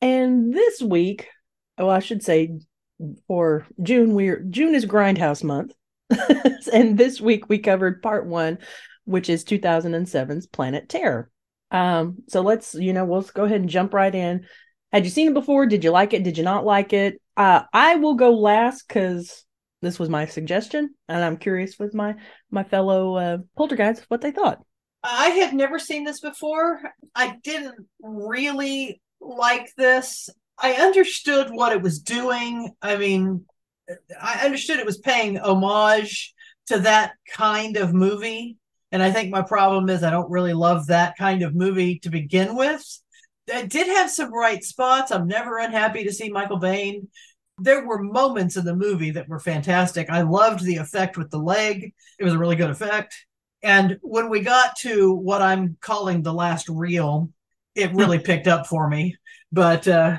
And this week, oh, I should say, for June, we're June is Grindhouse month, and this week we covered part one, which is 2007's Planet Terror. Um, so let's, you know, we'll go ahead and jump right in. Had you seen it before? Did you like it? Did you not like it? Uh, I will go last because this was my suggestion, and I'm curious with my my fellow uh, poltergeists what they thought. I had never seen this before. I didn't really like this. I understood what it was doing. I mean, I understood it was paying homage to that kind of movie. And I think my problem is I don't really love that kind of movie to begin with. It did have some bright spots. I'm never unhappy to see Michael Biehn. There were moments in the movie that were fantastic. I loved the effect with the leg, it was a really good effect. And when we got to what I'm calling the last reel, it really picked up for me. But uh,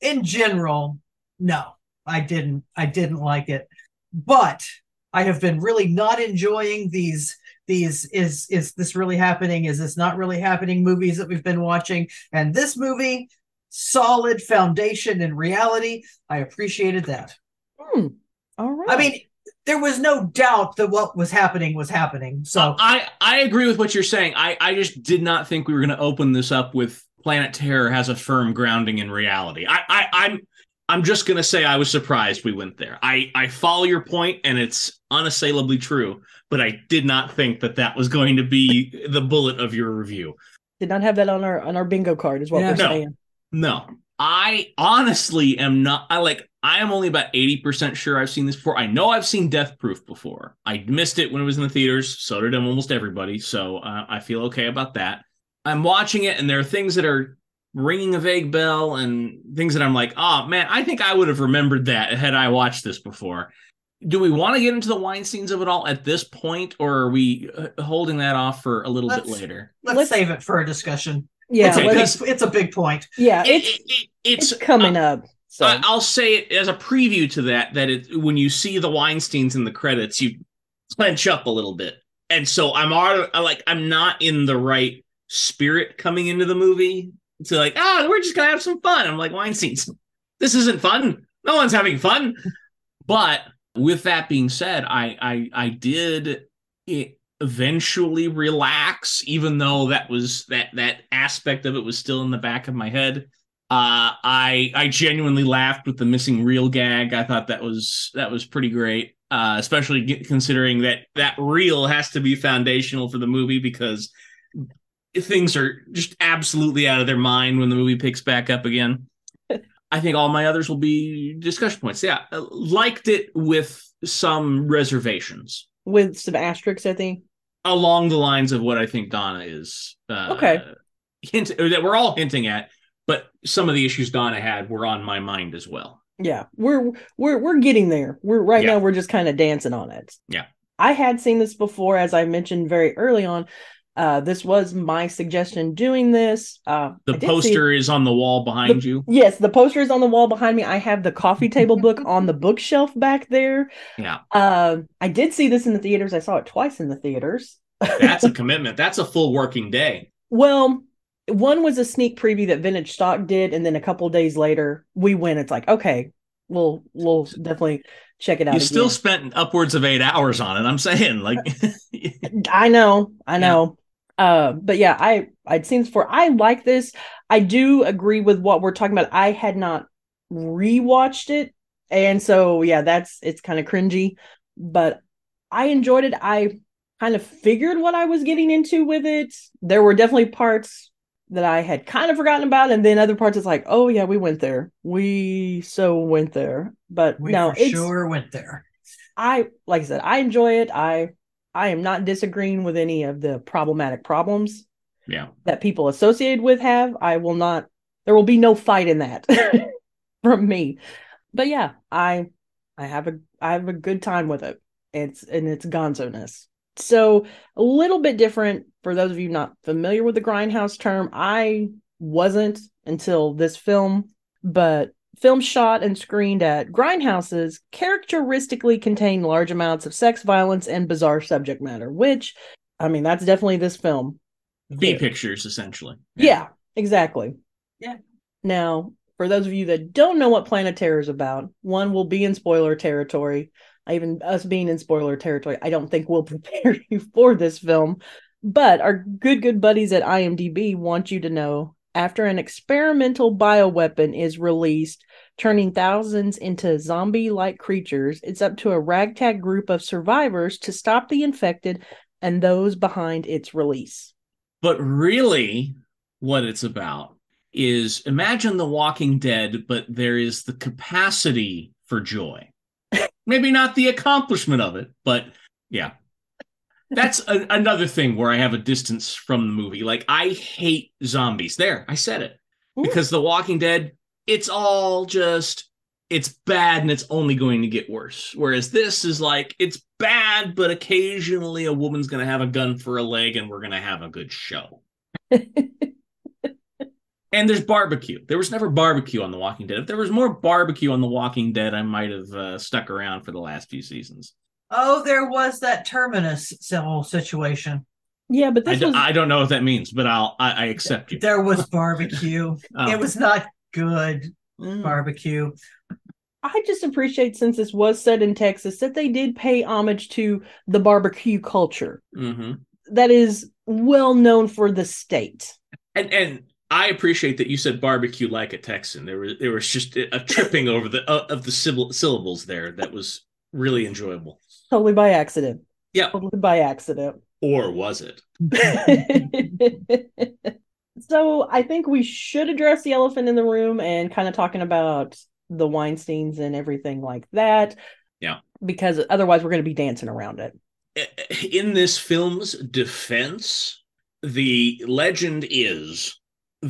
in general, no, I didn't. I didn't like it. But I have been really not enjoying these these is is this really happening is this not really happening movies that we've been watching and this movie solid foundation in reality i appreciated that Hmm. All right. i mean there was no doubt that what was happening was happening so uh, I I agree with what you're saying. I I just did not think we were going to open this up with Planet Terror has a firm grounding in reality. I I I'm I'm just going to say I was surprised we went there. I I follow your point and it's unassailably true, but I did not think that that was going to be the bullet of your review. did not have that on our on our bingo card, is what Yeah. we're No. saying. No. I honestly am not I like I am only about 80% sure I've seen this before. I know I've seen Death Proof before. I missed it when it was in the theaters, so did almost everybody, so uh, I feel okay about that. I'm watching it and there are things that are ringing a vague bell and things that I'm like, "Oh, man, I think I would have remembered that had I watched this before." Do we want to get into the wine scenes of it all at this point or are we uh, holding that off for a little bit Let's- later? let's, let's- save it for a discussion Yeah, it's, a big, it's a big point yeah, it's it- it- it's it's coming up. So I'll say it as a preview to that that it when you see the Weinstein's in the credits, you clench up a little bit, and so I'm already like I'm not in the right spirit coming into the movie to like ah we're just gonna have some fun. I'm like Weinstein's, this isn't fun. No one's having fun. But with that being said, I I I did eventually relax, even though that was that that aspect of it was still in the back of my head. Uh, I I genuinely laughed with the missing reel gag. I thought that was that was pretty great, uh, especially considering that that reel has to be foundational for the movie because things are just absolutely out of their mind when the movie picks back up again. I think all my others will be discussion points. Yeah, uh, liked it with some reservations with some asterisks, I think. along the lines of what I think Donna is. Uh, Okay. Hint that we're all hinting at, but some of the issues Donna had were on my mind as well. Yeah, we're we're we're getting there. We're right Yeah. now we're just kind of dancing on it. Yeah. I had seen this before, as I mentioned very early on. Uh, this was my suggestion doing this. Uh, The see- poster is on the wall behind you. Yes, the poster is on the wall behind me. I have the coffee table book on the bookshelf back there. Yeah, Uh, I did see this in the theaters. I saw it twice in the theaters. that's a commitment. That's a full working day. Well, one was a sneak preview that Vintage Stock did, and then a couple days later we went. It's like, okay, we'll we'll definitely check it out. You still spent upwards of eight hours on it. I'm saying, like, I know, I know. Uh, but yeah, I I'd seen this before. I like this. I do agree with what we're talking about. I had not rewatched it, and so yeah, that's it's kind of cringy, but I enjoyed it. I kind of figured what I was getting into with it. There were definitely parts that I had kind of forgotten about, and then other parts it's like, oh yeah, we went there. We so went there. But We no, for it's sure went there. I like I said, I enjoy it. I I am not disagreeing with any of the problematic problems yeah, that people associated with have. I will not there will be no fight in that from me. But yeah, I I have a I have a good time with it. It's and it's gonzo-ness. So a little bit different for those of you not familiar with the grindhouse term. I wasn't until this film, but films shot and screened at grindhouses characteristically contain large amounts of sex violence and bizarre subject matter, which I mean that's definitely this film. B Yeah. pictures essentially. Yeah, exactly. Yeah. Now, for those of you that don't know what Planet Terror is about, one will be in spoiler territory. Even us being in spoiler territory, I don't think we'll prepare you for this film. But our good, good buddies at IMDb want you to know after an experimental bioweapon is released, turning thousands into zombie like creatures, it's up to a ragtag group of survivors to stop the infected and those behind its release. But really, what it's about is imagine The Walking Dead, but there is the capacity for joy. Maybe not the accomplishment of it, but yeah. That's a, another thing where I have a distance from the movie. Like, I hate zombies. There, I said it. Ooh. Because The Walking Dead, it's all just, it's bad and it's only going to get worse. Whereas this is like, it's bad, but occasionally a woman's going to have a gun for a leg and we're going to have a good show. And there's barbecue. There was never barbecue on The Walking Dead. If there was more barbecue on The Walking Dead, I might have uh, stuck around for the last few seasons. Oh, there was that terminus whole situation. Yeah, but I, this d- was I don't know what that means, but I'll I, I accept you. There was barbecue. Oh. It was not good Mm. barbecue. I just appreciate since this was set in Texas that they did pay homage to the barbecue culture Mhm. that is well known for the state. And and I appreciate that you said barbecue like a Texan. There was there was just a tripping over the uh, of the syllab- syllables there that was really enjoyable. Totally by accident. Yeah. Totally by accident. Or was it? so I think we should address the elephant in the room and kind of talking about the Weinsteins and everything like that. Yeah. Because otherwise we're going to be dancing around it. in this film's defense, the legend is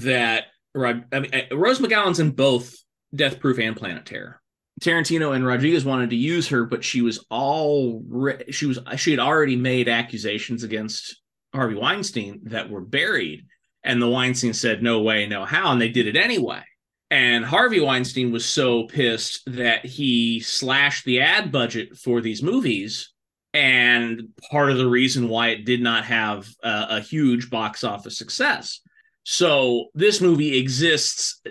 that I mean, uh, Rose McGowan's in both Death Proof and Planet Terror. Tarantino and Rodriguez wanted to use her, but she was all she was she had already made accusations against Harvey Weinstein that were buried, and the Weinstein said no way, no how, and they did it anyway. And Harvey Weinstein was so pissed that he slashed the ad budget for these movies and part of the reason why it did not have a, a huge box office success. So this movie exists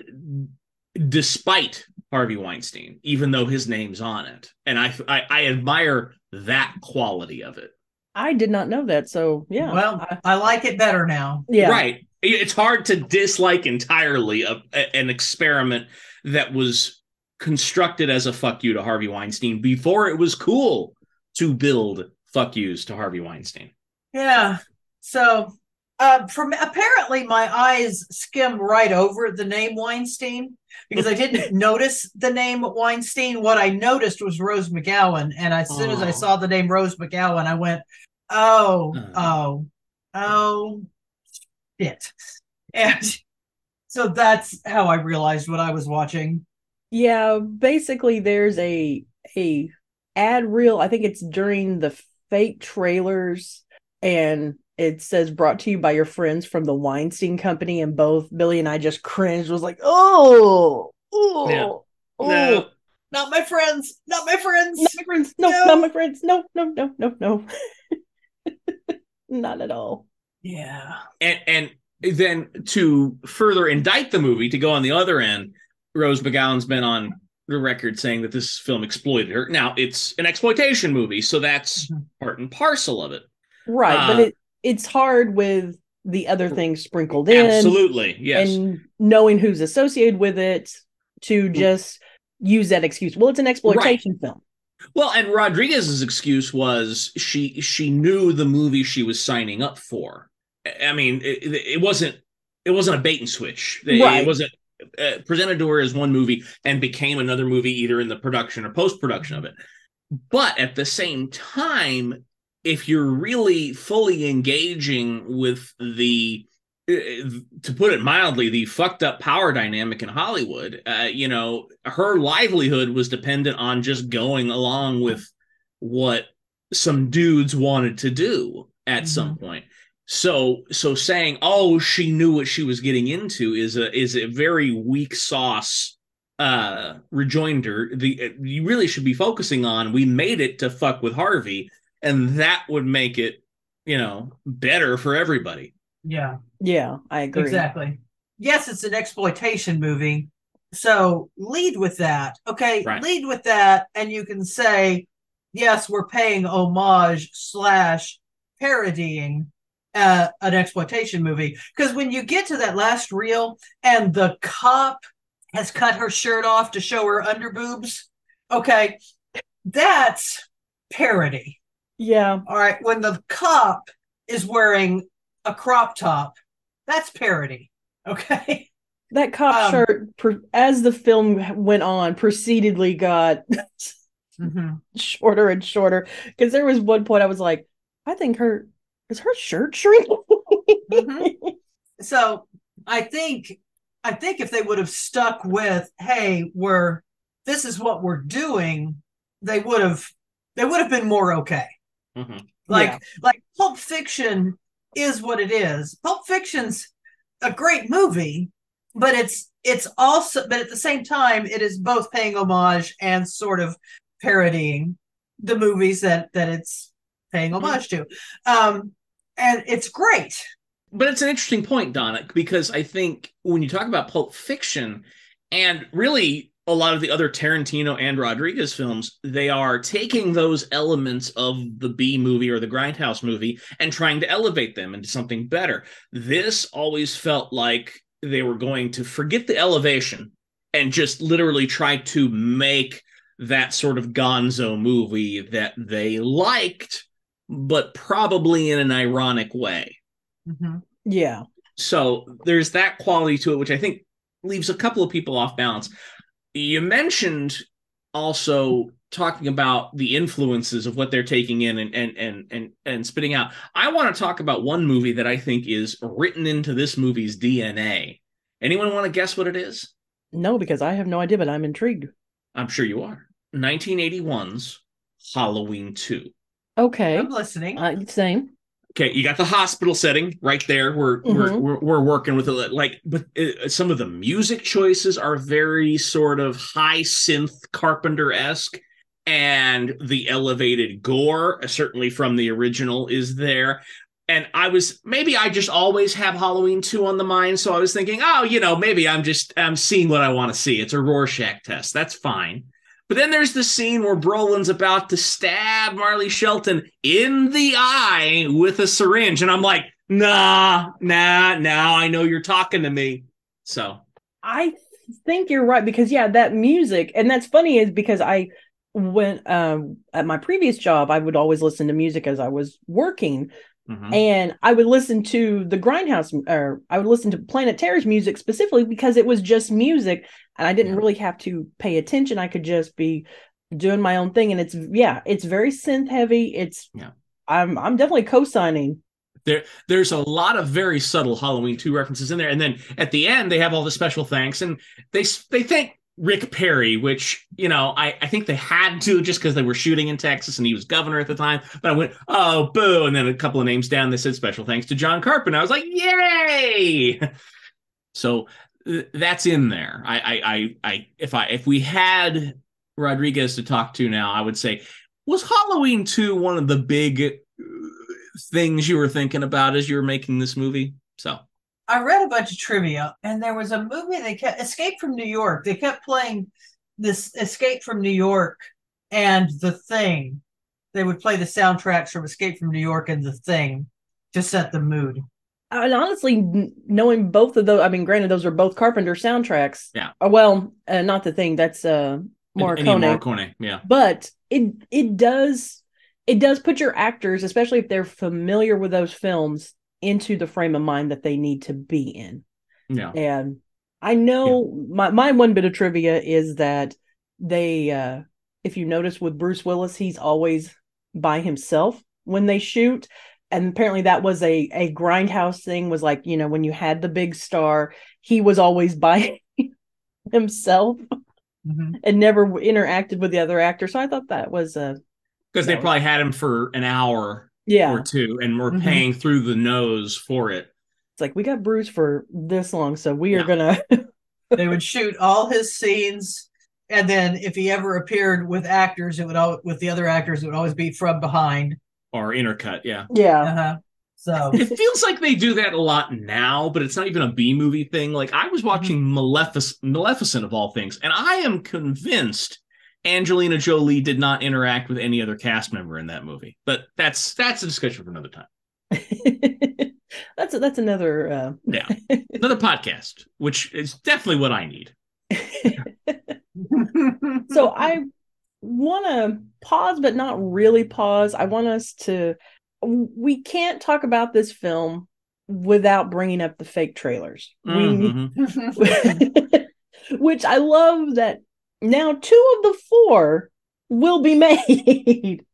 despite Harvey Weinstein, even though his name's on it, and I I, I admire that quality of it. I did not know that. So yeah. Well, I- I like it better now. yeah. Right. It's hard to dislike entirely a, a- an experiment that was constructed as a fuck you to Harvey Weinstein before it was cool to build fuck yous to Harvey Weinstein. Yeah. So, uh, from apparently my eyes skimmed right over the name Weinstein because I didn't notice the name Weinstein. What I noticed was Rose McGowan, and as soon as I Oh. saw the name Rose McGowan, I went, "Oh, Oh. oh, oh, shit!" And so that's how I realized what I was watching. Yeah, basically there's a a ad reel. I think it's during the fake trailers and it says brought to you by your friends from the Weinstein Company and both Billy and I just cringed was like, "Oh, oh, Yeah. oh, No. Not my friends. Not my friends. not my friends. No, No. not my friends. No, no, no, no, no." not at all. Yeah. and and then to further indict the movie to go on the other end rose mcgowan's been on the record saying that this film exploited her now it's an exploitation movie so that's Mhm. part and parcel of it Right, Uh, but it it's hard with the other things sprinkled in. absolutely yes and knowing who's associated with it to just use that excuse. Well, it's an exploitation film. well and rodriguez's excuse was she she knew the movie she was signing up for i mean it, it wasn't it wasn't a bait and switch it, Right. it wasn't uh, presented to her as one movie and became another movie either in the production or post production of it. But at the same time, if you're really fully engaging with the uh, to put it mildly, the fucked up power dynamic in Hollywood. Uh, you know, her livelihood was dependent on just going along with what some dudes wanted to do at Mhm. some point. So, so saying, "Oh, she knew what she was getting into," is a is a very weak sauce uh rejoinder. The you really should be focusing on. We made it to fuck with Harvey, and that would make it, you know, better for everybody. Yeah. Yeah, I agree. Exactly. Yes, it's an exploitation movie. So lead with that. Okay. Right. Lead with that. And you can say, yes, we're paying homage slash parodying uh, an exploitation movie. Because when you get to that last reel and the cop has cut her shirt off to show her underboobs, okay, that's parody. Yeah, All right. When the cop is wearing a crop top, that's parody. Okay. that cop Um, shirt, as the film went on, proceededly got Mm-hmm. shorter and shorter. Because there was one point I was like, I think her is her shirt shrinking. Mhm. So I think I think if they would have stuck with, hey, we're this is what we're doing, they would have they would have been more okay. Mhm. Like Yeah. like Pulp Fiction is what it is. Pulp Fiction's a great movie, but it's it's also but at the same time it is both paying homage and sort of parodying the movies that that it's paying homage to. Um and it's great. But it's an interesting point, Donna, because I think when you talk about Pulp Fiction and really a lot of the other Tarantino and Rodriguez films, they are taking those elements of the B movie or the Grindhouse movie and trying to elevate them into something better. This always felt like they were going to forget the elevation and just literally try to make that sort of gonzo movie that they liked, but probably in an ironic way. Mhm. yeah. So there's that quality to it, which I think leaves a couple of people off balance. You mentioned also talking about the influences of what they're taking in and and and and, and spitting out. I want to talk about one movie that I think is written into this movie's DNA. Anyone want to guess what it is? No, because I have no idea, but I'm intrigued. I'm sure you are. 1981's Halloween 2. Okay. I'm listening. Uh, same. Okay, you got the hospital setting right there. We're we're, Mhm. we're we're working with it. Like, but uh, some of the music choices are very sort of high synth Carpenter esque, and the elevated gore, uh, certainly from the original, is there. And I was maybe I just always have Halloween two on the mind, so I was thinking, oh, you know, maybe I'm just I'm seeing what I want to see. It's a Rorschach test. That's fine. But then there's the scene where Brolin's about to stab Marley Shelton in the eye with a syringe. And I'm like, nah, nah, now I know you're talking to me. So, I think you're right because yeah, that music, and that's funny is because I when um at my previous job, I would always listen to music as I was working, mhm. and I would listen to the Grindhouse or I would listen to Planet Terror's music specifically because it was just music, and I didn't Yeah. really have to pay attention. I could just be doing my own thing, and it's yeah, it's very synth heavy. It's Yeah. I'm I'm definitely co-signing. There, there's a lot of very subtle Halloween 2 references in there. And then at the end, they have all the special thanks and they they thank Rick Perry, which, you know, I, I think they had to just because they were shooting in Texas and he was governor at the time. But I went, oh, boo. And then a couple of names down, they said special thanks to John Carpenter. I was like, yay. So th- that's in there. I, I, I, I, if I, if we had Rodriguez to talk to now, I would say, was Halloween 2 one of the big uh, things you were thinking about as you were making this movie? So, I read a bunch of trivia, and there was a movie they kept Escape from New York. They kept playing this Escape from New York and The Thing. They would play the soundtracks from Escape from New York and The Thing to set the mood. and honestly, knowing both of those, I mean, granted, those are both Carpenter soundtracks. Yeah. Uh, well, uh, not the thing. That's uh Ennio Morricone. Morricone, yeah. But it it does it does put your actors, especially if they're familiar with those films, into the frame of mind that they need to be in. Yeah. And I know my my one bit of trivia is that they uh if you notice with Bruce Willis, he's always by himself when they shoot. and apparently that was a a grindhouse thing was like you know when you had the big star he was always by himself Mhm. and never interacted with the other actor so i thought that was a because they probably had him for an hour yeah or two and were Mhm. paying through the nose for it. it's like we got bruce for this long so we are gonna they would shoot all his scenes and then if he ever appeared with actors it would all with the other actors it would always be from behind Or intercut, yeah. yeah uh-huh so It feels like they do that a lot now, but it's not even a B movie thing. Like I was watching Malefic- Maleficent of all things, and I am convinced Angelina Jolie did not interact with any other cast member in that movie. But that's that's a discussion for another time. that's a, that's another uh Yeah. Another podcast, which is definitely what I need. so i want to pause but not really pause i want us to we can't talk about this film without bringing up the fake trailers we Mhm. which i love that now two of the four will be made.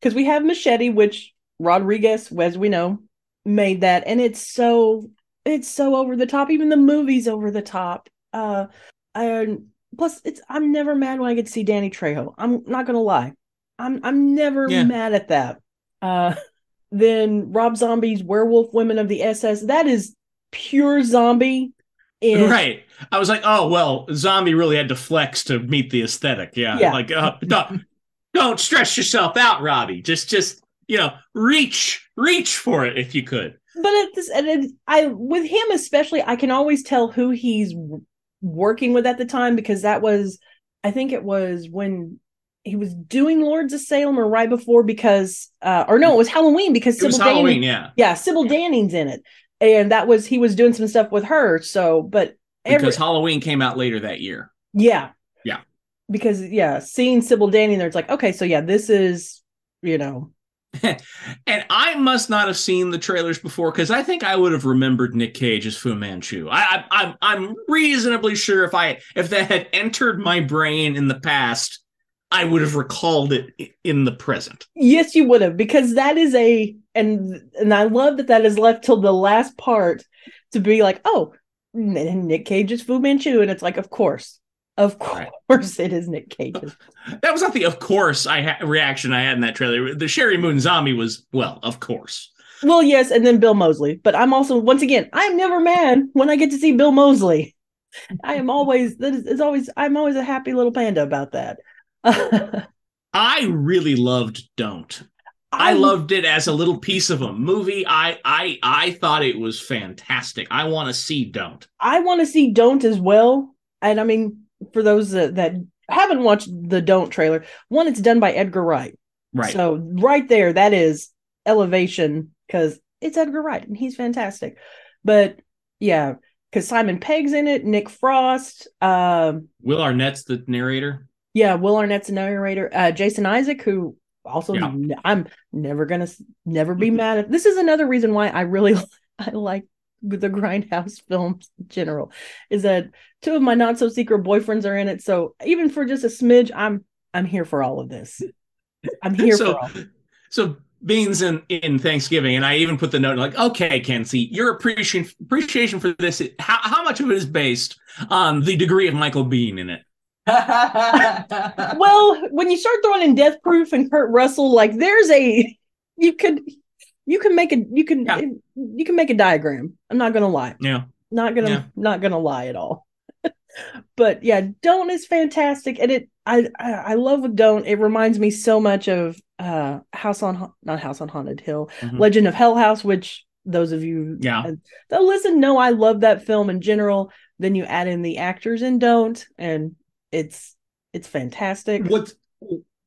Because we have machete which rodriguez as we know made that and it's so it's so over the top. Even the movie's over the top. Uh and plus it's i'm never mad when i get to see danny trejo. I'm not gonna lie. I'm i'm never Yeah. mad at that. Uh then rob zombie's werewolf women of the ss that is pure zombie in, Right. I was like, oh well, zombie really had to flex to meet the aesthetic. Yeah. Yeah. Like uh, don't, don't stress yourself out, Robbie. Just just you know, reach reach for it if you could. but at this and it, i with him especially i can always tell who he's working with at the time because that was i think it was when he was doing lords of salem or right before because uh or no it was halloween because It was Sybil Halloween, Danning- yeah. yeah sybil danning's in it and that was he was doing some stuff with her so but every Because Halloween came out later that year. yeah Yeah. because yeah seeing sybil danning there it's like okay so yeah this is you know And I must not have seen the trailers before because I think I would have remembered Nick Cage as Fu Manchu. I, I, I'm I'm reasonably sure if I if that had entered my brain in the past, I would have recalled it in the present. Yes, you would have, because that is a and and I love that that is left till the last part to be like, oh, Nick Cage is Fu Manchu, and it's like, of course, of course, it is Nick Cage. That was not the of course I ha- reaction I had in that trailer. The Sheri Moon Zombie was well, of course. well, yes, and then Bill Moseley, but I'm also once again, I'm never mad when I get to see Bill Moseley. I am always that is it's always I'm always a happy little panda about that. I really loved Don't. I loved it as a little piece of a movie. I I I thought it was fantastic. I want to see Don't. I want to see Don't as well. And I mean, for those that, that haven't watched the Don't trailer, one, it's done by Edgar Wright. Right. So right there, that is elevation because it's Edgar Wright and he's fantastic. But yeah, because Simon Pegg's in it, Nick Frost, um, Will Arnett's the narrator. yeah, Will Arnett's a narrator, uh, Jason Isaac, who also Yeah. n- I'm never gonna never be mad at. This is another reason why I really I like the Grindhouse films in general, is that two of my not so secret boyfriends are in it. So even for just a smidge, I'm I'm here for all of this. I'm here so, for all. so Biehn's in in Thanksgiving, and I even put the note like, okay, Kenzi, your appreciation appreciation for this. How how much of it is based on the degree of Michael Biehn in it? well, when you start throwing in Death Proof and Kurt Russell, like there's a you could you can make a you can Yeah. you can make a diagram. I'm not gonna lie. Yeah. Not gonna Yeah. not gonna lie at all. but yeah, Don't is fantastic, and it I, I I love with Don't. It reminds me so much of uh House on not House on Haunted Hill, Mhm. Legend of Hell House, which those of you Yeah. that listen know I love that film in general. Then you add in the actors in Don't, and it's it's fantastic. What's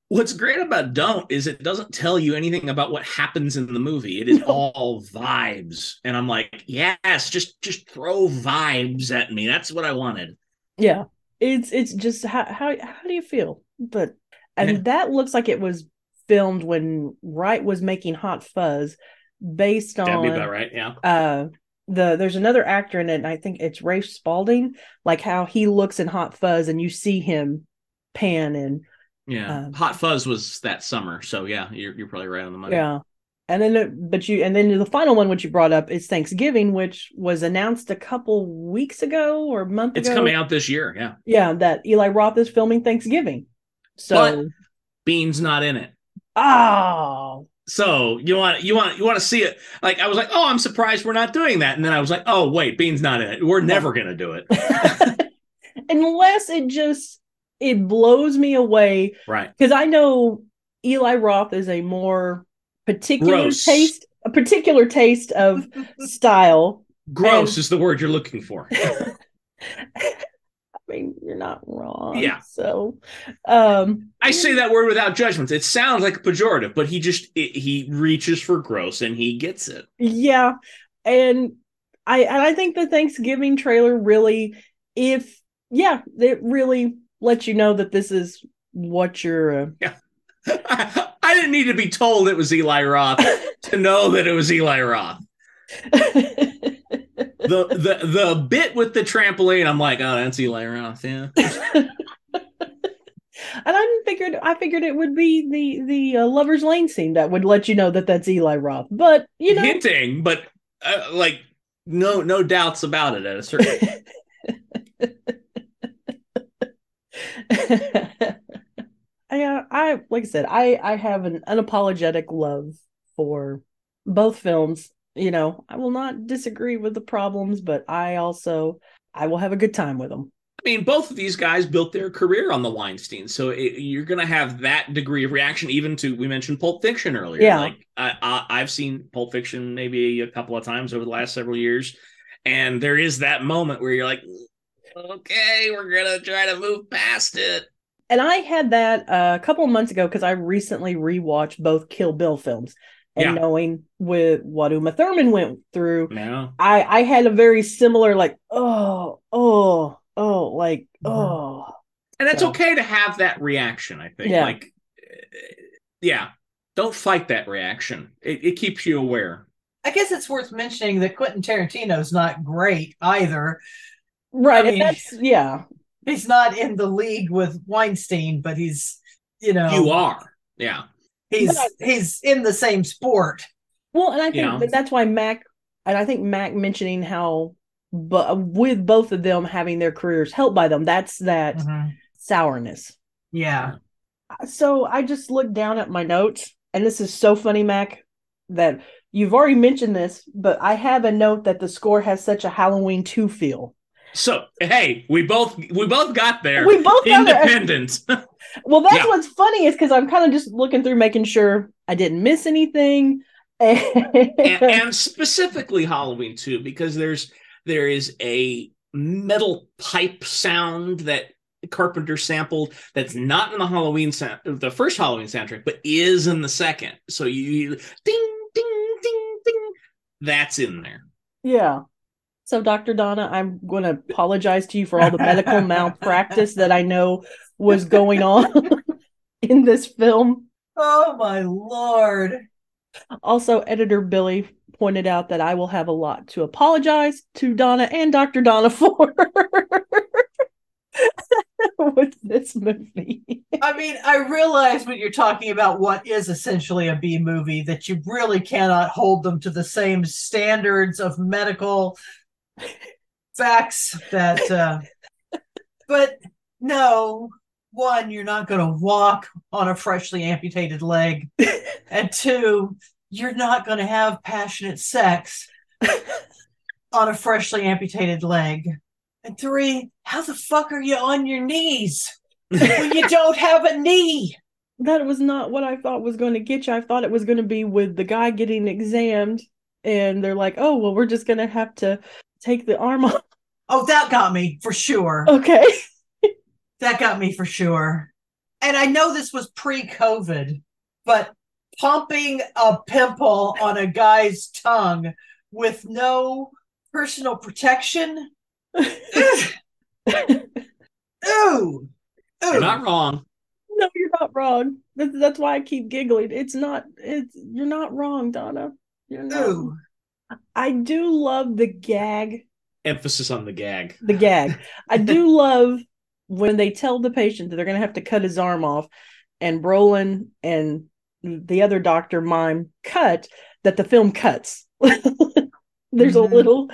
What's great about Don't is it doesn't tell you anything about what happens in the movie. It is No. all vibes, and I'm like, yes, just just throw vibes at me. That's what I wanted. Yeah, it's it's just how how how do you feel? But and Yeah. that looks like it was filmed when Wright was making Hot Fuzz, based That'd be on about right. Yeah. uh the there's another actor in it, and I think it's Rafe Spalding, like how he looks in Hot Fuzz, and you see him pan and Yeah. Um, Hot Fuzz was that summer, so yeah, you're you're probably right on the money. yeah, And then, it- but you, and then the final one, which you brought up, is Thanksgiving, which was announced a couple weeks ago or a month It's ago. coming out this year. Yeah. Yeah, that Eli Roth is filming Thanksgiving. So, But- Biehn's not in it. oh, So you want you want you want to see it? Like I was like, oh, I'm surprised we're not doing that, and then I was like, oh wait, Biehn's not in it. We're never gonna do it. unless it just it blows me away Right. because I know Eli Roth is a more particular Gross. taste, a particular taste of style. Gross And- is the word you're looking for. Mean, you're not wrong. Yeah. So, um, I say that word without judgment. It sounds like a pejorative, but he just it, he reaches for gross and he gets it. yeah, and I and I think the Thanksgiving trailer really, if yeah, it really lets you know that this is what you're. Uh, I didn't need to be told it was Eli Roth to know that it was Eli Roth. The the the bit with the trampoline, I'm like, oh, that's Eli Roth. Yeah. and I figured I figured it would be the the uh, lovers lane scene that would let you know that that's Eli Roth. But you know, hinting, but uh, like no no doubts about it at a certain. I, uh, I like I said, I I have an unapologetic love for both films. You know, I will not disagree with the problems, but I also I will have a good time with them. I mean, both of these guys built their career on the Weinstein, so it, you're going to have that degree of reaction. Even to we mentioned Pulp Fiction earlier. Yeah. like I, I, I've seen Pulp Fiction maybe a couple of times over the last several years, and there is that moment where you're like, okay, we're gonna try to move past it. And I had that uh, a couple of months ago because I recently rewatched both Kill Bill films, and Yeah. knowing with what Uma Thurman went through, No, I I had a very similar like oh oh oh like oh and it's So- okay to have that reaction. I think, Yeah. like, uh, yeah, don't fight that reaction. It, it keeps you aware. I guess it's worth mentioning that Quentin Tarantino's not great either. right. I mean- that's yeah. He's not in the league with Weinstein, but he's you know You are, yeah. He's But- he's in the same sport. Well, and I think Yeah. that that's why Mac and I think Mac mentioning how but with both of them having their careers helped by them, that's that Mhm. sourness. Yeah. so I just looked down at my notes, and this is so funny, Mac, that you've already mentioned this, but I have a note that the score has such a Halloween 2 feel. So hey, we both we both got there. We both got there. independent. Well, that's Yeah. what's funny is because I'm kind of just looking through, making sure I didn't miss anything. and, and specifically Halloween 2, because there's there is a metal pipe sound that Carpenter sampled that's not in the Halloween sound, the first Halloween soundtrack, but is in the second. So you ding ding ding ding, that's in there. yeah. So, Dr. Donna, I'm going to apologize to you for all the medical malpractice that I know was going on in this film. Oh my lord. Also, editor Billy pointed out that I will have a lot to apologize to Donna and Dr. Donna for with this movie. I mean, I realize when you're talking about what is essentially a B movie that you really cannot hold them to the same standards of medical facts. That uh but no one you're not going to walk on a freshly amputated leg. And two you're not going to have passionate sex on a freshly amputated leg. And three how the fuck are you on your knees when you don't have a knee? That was not what I thought was going to get you. I thought it was going to be with the guy getting examined, and they're like, "Oh, well, we're just going to have to take the arm off." oh that got me for sure Okay. that got me for sure and i know this was pre-covid but pumping a pimple on a guy's tongue with no personal protection ooh You're not wrong. no, you're not wrong. That's, that's why I keep giggling. It's not. It's you're not wrong, Donna. You're not. ooh I do love the gag Emphasis on the gag. the gag. I do love when they tell the patient that they're going to have to cut his arm off, and Brolin and the other doctor mime cut that the film cuts. There's Mhm. a little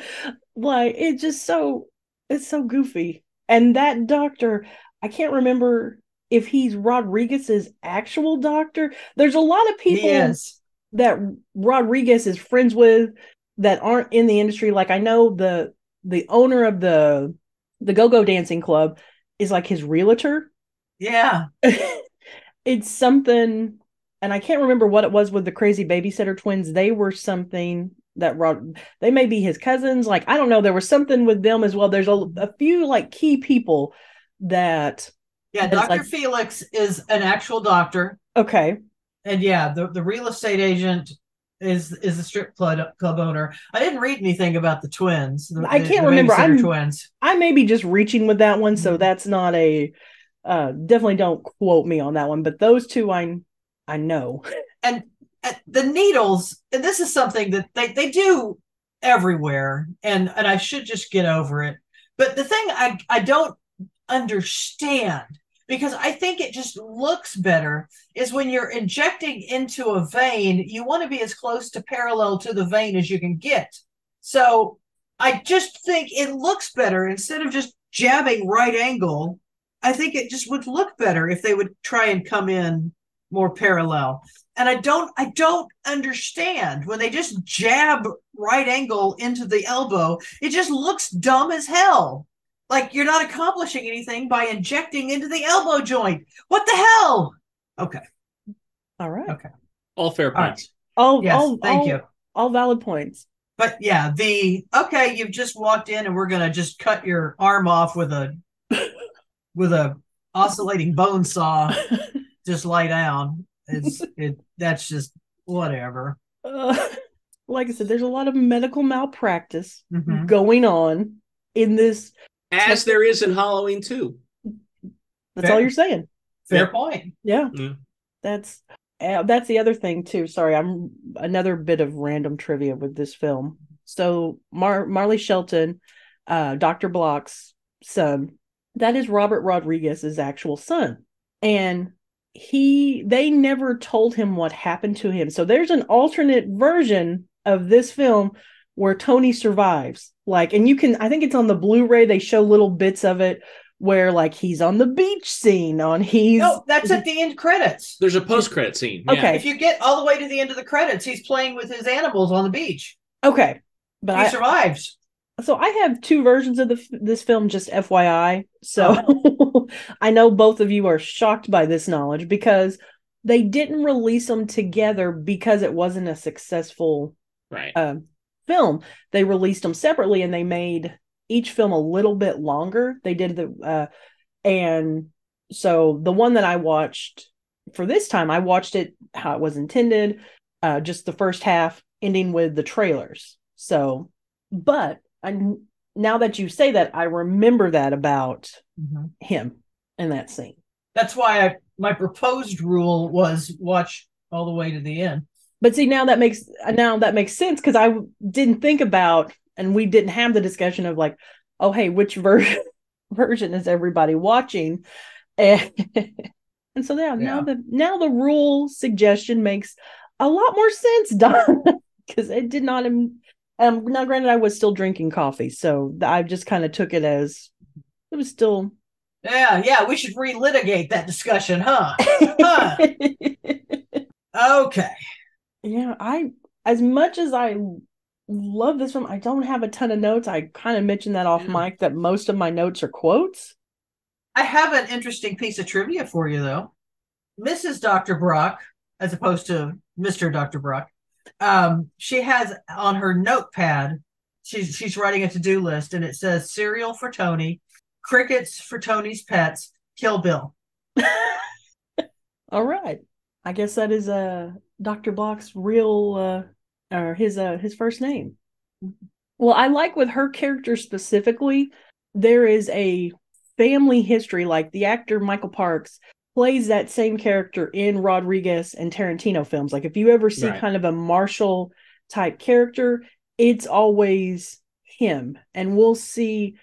like it's just so it's so goofy. And that doctor, I can't remember if he's Rodriguez's actual doctor. There's a lot of people that Rodriguez is friends with that aren't in the industry. Like I know the the owner of the the go-go dancing club is like his realtor. Yeah. it's something and I can't remember what it was with the crazy babysitter twins. They were something that Rod they may be his cousins. Like I don't know. There was something with them as well. There's a, a few like key people that Yeah. Dr. like- Felix is an actual doctor. okay. And yeah, the, the real estate agent is is the strip club club owner. I didn't read anything about the twins. the- I can't remember. I'm- twins. I may be just reaching with that one, so Mhm. that's not a uh definitely don't quote me on that one. But those two I I know. and uh, the needles and this is something that they, they do everywhere and and i should just get over it but the thing i i don't understand because i think it just looks better is when you're injecting into a vein you want to be as close to parallel to the vein as you can get. So i just think it looks better. Instead of just jabbing right angle i think it just would look better if they would try and come in more parallel. And i don't i don't understand when they just jab right angle into the elbow it just looks dumb as hell like you're not accomplishing anything by injecting into the elbow joint what the hell okay All right. Okay. All fair All right. points. All yes all, thank all- you All valid points. but yeah the okay you've just walked in and we're gonna just cut your arm off with a with a oscillating bone saw just lie down it's it that's just whatever Uh, like I said, there's a lot of medical malpractice Mhm. going on in this. As there is in Halloween too. That's Fair. all you're saying. fair Yeah. point Yeah. Yeah. That's uh, that's the other thing too. Sorry, I'm another bit of random trivia with this film. So Mar Marley Shelton, uh, Dr. Block's son, that is Robert Rodriguez's actual son. And he they never told him what happened to him. So there's an alternate version of this film where Tony survives. Like, and you can I think it's on the Blu-ray, they show little bits of it where like he's on the beach scene on he's no that's at the end credits There's a post credit scene. Yeah. Okay. if you get all the way to the end of the credits he's playing with his animals on the beach Okay, but he I survives so I have two versions of the this film. Just FYI, so Oh. I know both of you are shocked by this knowledge because they didn't release them together because it wasn't a successful Right. uh, film. They released them separately, and they made each film a little bit longer. They did the uh, and so the one that I watched for this time, I watched it how it was intended, uh, just the first half, ending with the trailers. So, but I now that you say that, I remember that about him in that scene. that's why I, my proposed rule was watch all the way to the end But see, now that makes now that makes sense because I didn't think about, and we didn't have the discussion of like, oh, hey, which version version is everybody watching? And, and so yeah, now the now the rule suggestion makes a lot more sense, Don, because it did not. Um, um, now, granted, I was still drinking coffee, so I just kind of took it as it was still. yeah yeah we should relitigate that discussion huh Huh. okay Yeah, I as much as I love this film, I don't have a ton of notes. I kind of mentioned that off Yeah. mic that most of my notes are quotes. I have an interesting piece of trivia for you, though. Mrs. Dr. Brock, as opposed to Mr. Dr. Brock, um, she has on her notepad, she's she's writing a to-do list, and it says cereal for Tony, crickets for Tony's pets, Kill Bill. All right. I guess that is uh Dr. Block's real uh or his uh his first name. Well, I like with her character specifically, there is a family history like the actor Michael Parks plays that same character in Rodriguez and Tarantino films. Like if you ever see Right. kind of a martial type character, it's always him. And we'll see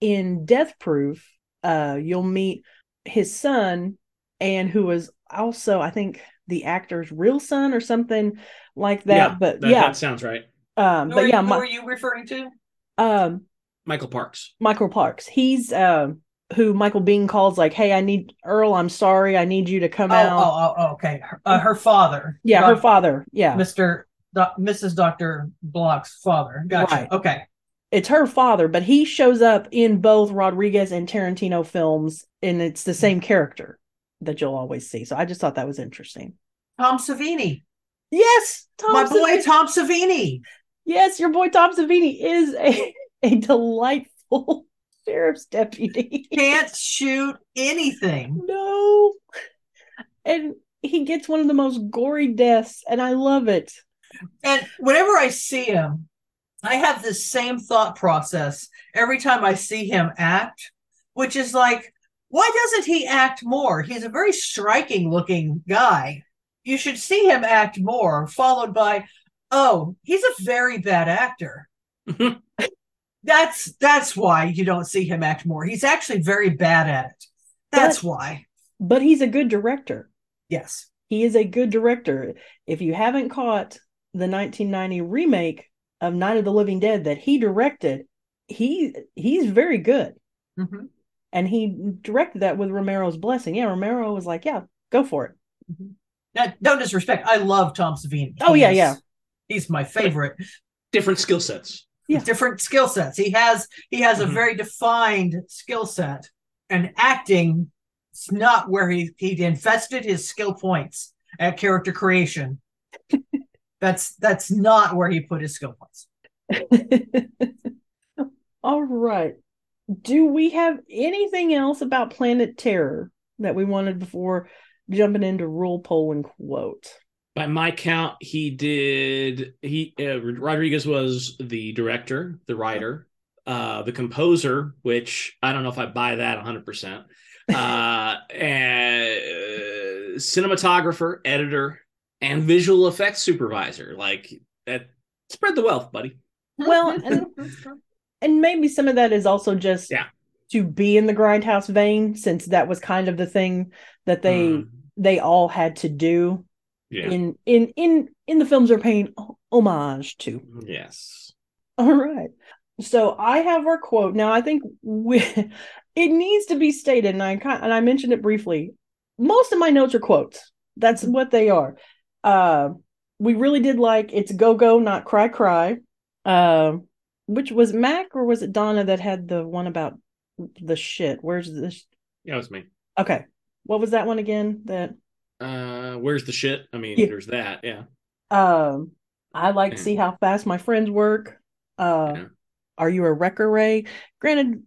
in Death Proof, uh, you'll meet his son, and who was also, I think, the actor's real son or something like that. yeah, but that, yeah, that sounds right. um, Who, but are, yeah, who Mi- are you referring to? um, Michael Parks. Michael Parks. He's um who Michael Biehn calls like, "Hey, I need Earl. I'm sorry. I need you to come Oh, out." oh, oh, okay. Her, uh, her father. yeah, her father. Yeah, Mr. Doc, Mrs. Doctor Block's father. Gotcha. Right. Okay. it's her father, but he shows up in both Rodriguez and Tarantino films, and it's the same character that you'll always see. So I just thought that was interesting. Tom Savini. Yes, Tom My boy Savini. Tom Savini. Yes, your boy Tom Savini is a, a delightful sheriff's deputy. Can't shoot anything. no. And he gets one of the most gory deaths, and I love it. And whenever I see him, I have this same thought process every time I see him act, which is like, why doesn't he act more? He's a very striking looking guy. You should see him act more, followed by, oh, he's a very bad actor. that's that's why you don't see him act more. He's actually very bad at it. That's But- why. But he's a good director. Yes. He is a good director. If you haven't caught the 1990 remake of Night of the Living Dead that he directed, he he's very good. Mhm. And he directed that with Romero's blessing. Yeah, Romero was like, "Yeah, go for it." Now, no disrespect. I love Tom Savini. Oh, yeah, He's- yeah. He's my favorite. Different skill sets. Yeah. different skill sets. He has he has a Mhm. very defined skill set, and acting is not where he he invested his skill points at character creation. that's that's not where he put his skill points. All right. Do we have anything else about Planet Terror that we wanted before jumping into rule poll and quote? By my count, he did. He uh, Rodriguez was the director, the writer, uh, the composer, which I don't know if I buy that 100. percent uh, and cinematographer, editor, and visual effects supervisor. Like that, spread the wealth, buddy. Well, and- And maybe some of that is also just Yeah. to be in the grindhouse vein, since that was kind of the thing that they Mm, they all had to do yeah. in in in in the films they're paying homage to. yes. All right. So I have our quote. Now I think we it needs to be stated, and I and I mentioned it briefly. Most of my notes are quotes. That's what they are. Uh, we really did like it's go go, not cry cry. Uh, which was Mac or was it Donna that had the one about the shit? Where's this? Yeah, it was me. Okay, what was that one again? That Uh, where's the shit? I mean, Yeah. there's that. Yeah. um, I like to see how fast my friends work. Uh, Yeah. are you a wrecker ray granted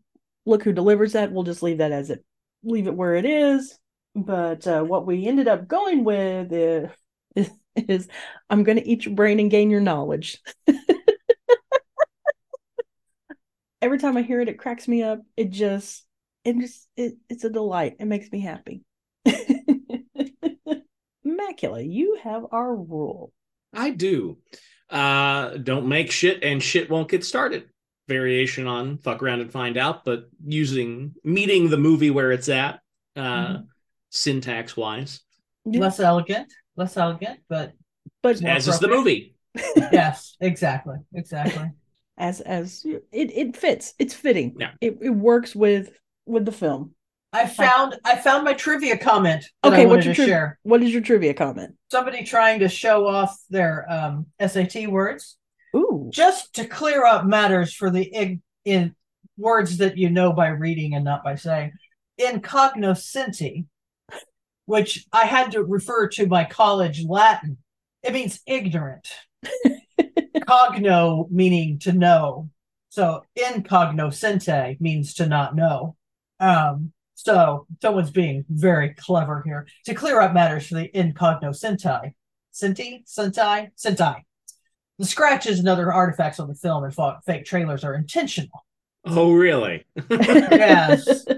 look who delivers that we'll just leave that as it leave it where it is but uh, what we ended up going with is, is, is i'm going to eat your brain and gain your knowledge every time i hear it it cracks me up it just it just it, it's a delight it makes me happy Macula, you have our rule I do. Uh, don't make shit and shit won't get started. Variation on fuck around and find out, but using meeting the movie where it's at, uh, Mhm. syntax wise, less elegant, less elegant, but but as is the movie. yes, exactly, exactly. As as it it fits. It's fitting. Yeah. it, it works with with the film. I found I found my trivia comment Okay, I what's your to share. what is your trivia comment? Somebody trying to show off their um, SAT words. ooh. Just to clear up matters for the ig- in words that you know by reading and not by saying. Incognoscenti which i had to refer to my college latin. It means ignorant cogno meaning to know so incognoscente means to not know um so someone's being very clever here to clear up matters for the incognoscenti Senti, Sentai, Sentai. The scratches and other artifacts on the film and fake trailers are intentional. Oh, really? Yes.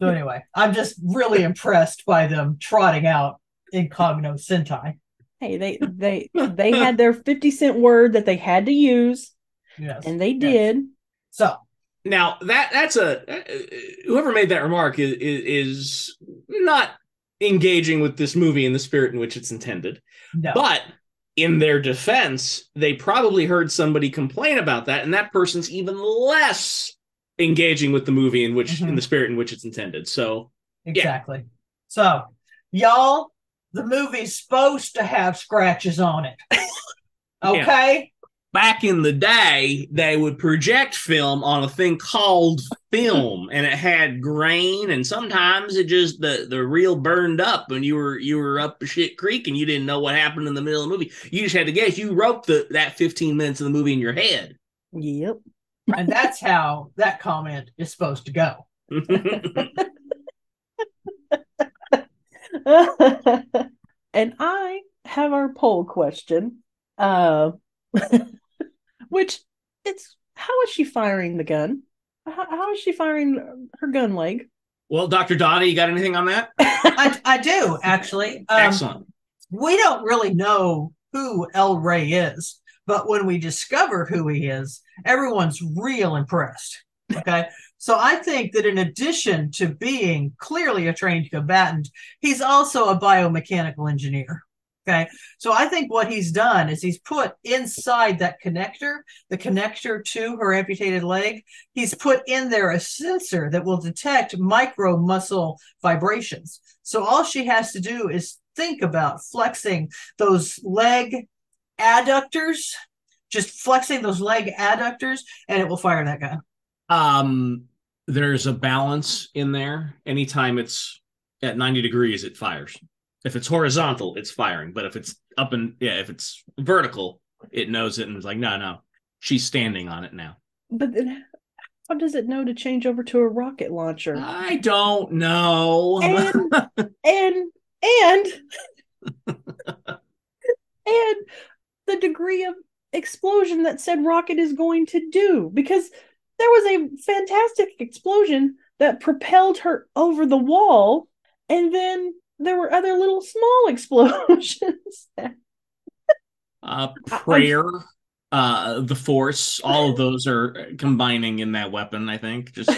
So anyway, I'm just really impressed by them trotting out Incogno Sentai. Hey they they they had their 50 cent word that they had to use Yes. and they Yes. did So Now that that's a uh, whoever made that remark is is, is not engaging with this movie in the spirit in which it's intended. No. But in their defense, they probably heard somebody complain about that, and that person's even less engaging with the movie in which in Mhm. the spirit in which it's intended. So exactly. So, y'all, the movie's supposed to have scratches on it. Okay? back in the day, they would project film on a thing called film, and it had grain, and sometimes it just the the reel burned up, and you were you were up a shit creek, and you didn't know what happened in the middle of the movie. You just had to guess. You wrote the that fifteen minutes of the movie in your head. Yep. And that's how that comment is supposed to go. and I have our poll question, uh, which it's how is she firing the gun? How, how is she firing her gun leg? well, Doctor Donnie, you got anything on that? I, I do, actually. Um, Excellent. we don't really know who El Rey is, but when we discover who he is, everyone's real impressed. Okay. So I think that in addition to being clearly a trained combatant, he's also a biomechanical engineer. Okay. So I think what he's done is he's put inside that connector, the connector to her amputated leg, he's put in there a sensor that will detect micro muscle vibrations. So all she has to do is think about flexing those leg adductors, just flexing those leg adductors, and it will fire that gun. Um, there's a balance in there. Anytime it's at 90 degrees, it fires. If it's horizontal, it's firing. But if it's up and yeah, if it's vertical, it knows it and it's like, no, no, she's standing on it now. But then how does it know to change over to a rocket launcher? I don't know. and and and and the degree of explosion that said rocket is going to do because there was a fantastic explosion that propelled her over the wall and then there were other little small explosions uh, prayer, uh, the force, all of those are combining in that weapon. I think just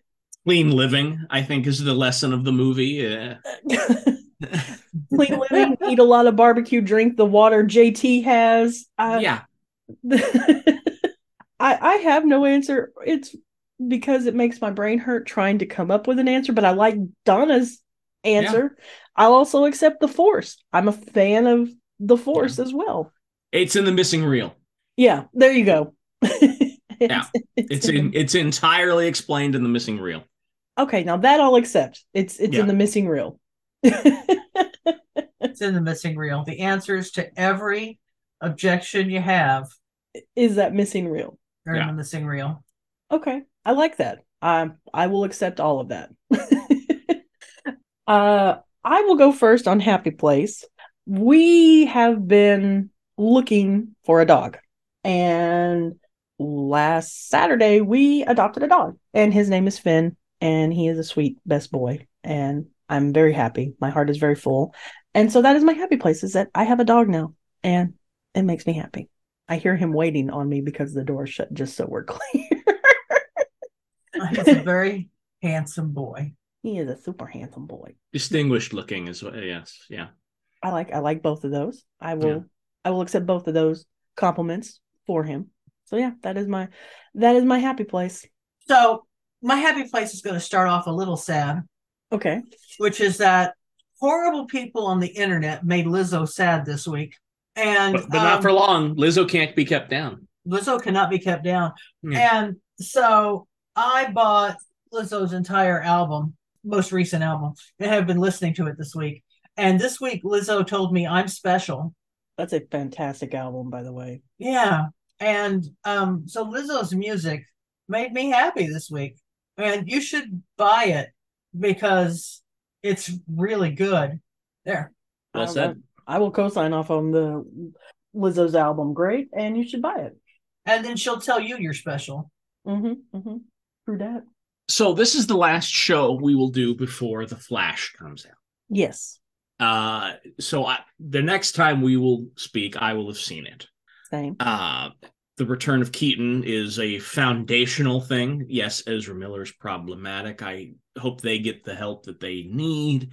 clean living. I think is the lesson of the movie. Yeah. clean living eat a lot of barbecue drink the water jt has uh, yeah. I I have no answer. It's because it makes my brain hurt trying to come up with an answer, but I like Donna's answer. I'll also accept the force. I'm a fan of the force as well. It's in the missing reel. Yeah, there you go. Yeah, It's in. It's entirely explained in the missing reel. Okay, now that I'll accept. It's it's Yeah. in the missing reel. It's in the missing reel. The answers to every objection you have Is that missing reel? Are in Yeah. the missing reel. Okay, I like that. Um, I will accept all of that. uh, I will go first on Happy Place. We have been looking for a dog, and last Saturday we adopted a dog, and his name is Finn, and he is a sweet best boy, and I'm very happy. My heart is very full, and so that is my happy place is that I have a dog now, and it makes me happy. I hear him waiting on me because the door is shut just so we're clear. He's a very handsome boy. he is a super handsome boy. Distinguished looking as well. Yes. Yeah. I like I like both of those. I will Yeah. I will accept both of those compliments for him. So yeah, that is my that is my happy place. So my happy place is going to start off a little sad, Okay. which is that horrible people on the internet made Lizzo sad this week. And But, but not um, for long. Lizzo can't be kept down. Lizzo cannot be kept down. Yeah. And so I bought Lizzo's entire album, most recent album, and have been listening to it this week. And this week, Lizzo told me I'm special. That's a fantastic album, by the way. Yeah. And um, so Lizzo's music made me happy this week. And you should buy it because it's really good. There. Well I- said. I will co-sign off on the Lizzo's album. Great, and you should buy it. And then she'll tell you you're special. Mm-hmm. Mm-hmm. True that. So this is the last show we will do before the Flash comes out. Yes. Uh, so I, the next time we will speak, I will have seen it. Same. Uh, the return of Keaton is a foundational thing. Yes, Ezra Miller is problematic. I hope they get the help that they need.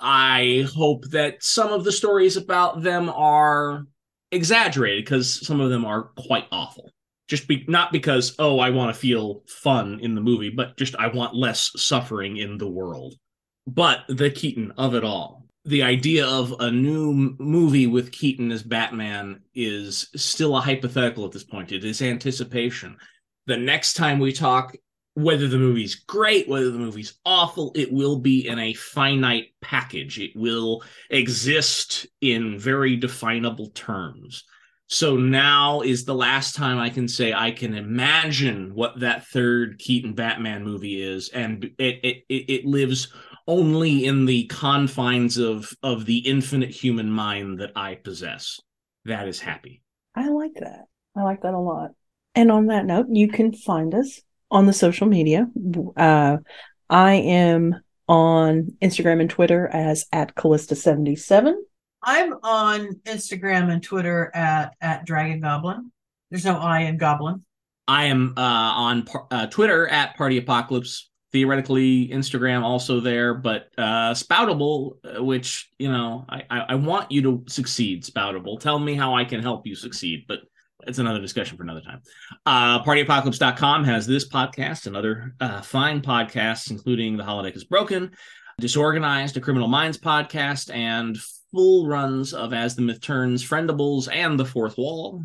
I hope that some of the stories about them are exaggerated because some of them are quite awful. Just be not because oh I want to feel fun in the movie, but just I want less suffering in the world. But the Keaton of it all, the idea of a new movie with Keaton as Batman is still a hypothetical at this point. It is anticipation. The next time we talk, whether the movie's great, whether the movie's awful, it will be in a finite package. It will exist in very definable terms. So now is the last time I can say I can imagine what that third Keaton Batman movie is, and it it it lives only in the confines of of the infinite human mind that I possess. That is happy. I like that. I like that a lot. And on that note, you can find us on the social media. Uh, I am on Instagram and Twitter as at Callista77. I'm on Instagram and Twitter at at Dragon Goblin. There's no I in Goblin. I am uh, on par- uh, Twitter at Party Apocalypse. Theoretically, Instagram also there, but uh, Spoutable, uh, which you know, I, I, I want you to succeed. Spoutable, tell me how I can help you succeed, but it's another discussion for another time. Uh, PartyApocalypse.com has this podcast and other uh, fine podcasts, including The Holodeck is Broken, Disorganized, a Criminal Minds podcast, and full runs of As the Myth Turns, Friendables, and The Fourth Wall.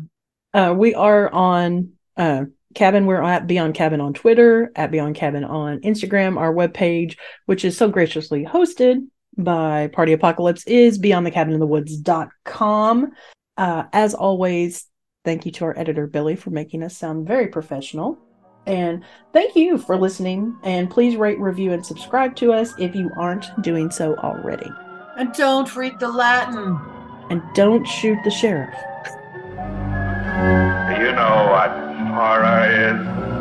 Uh, we are on uh, Cabin. We're at Beyond Cabin on Twitter, at Beyond Cabin on Instagram. Our webpage, which is so graciously hosted by Party Apocalypse, is beyondthecabininthewoods.com. Uh, as always, thank you to our editor, Billy, for making us sound very professional. And thank you for listening. And please rate, review, and subscribe to us if you aren't doing so already. And don't read the Latin. And don't shoot the sheriff. You know what horror is?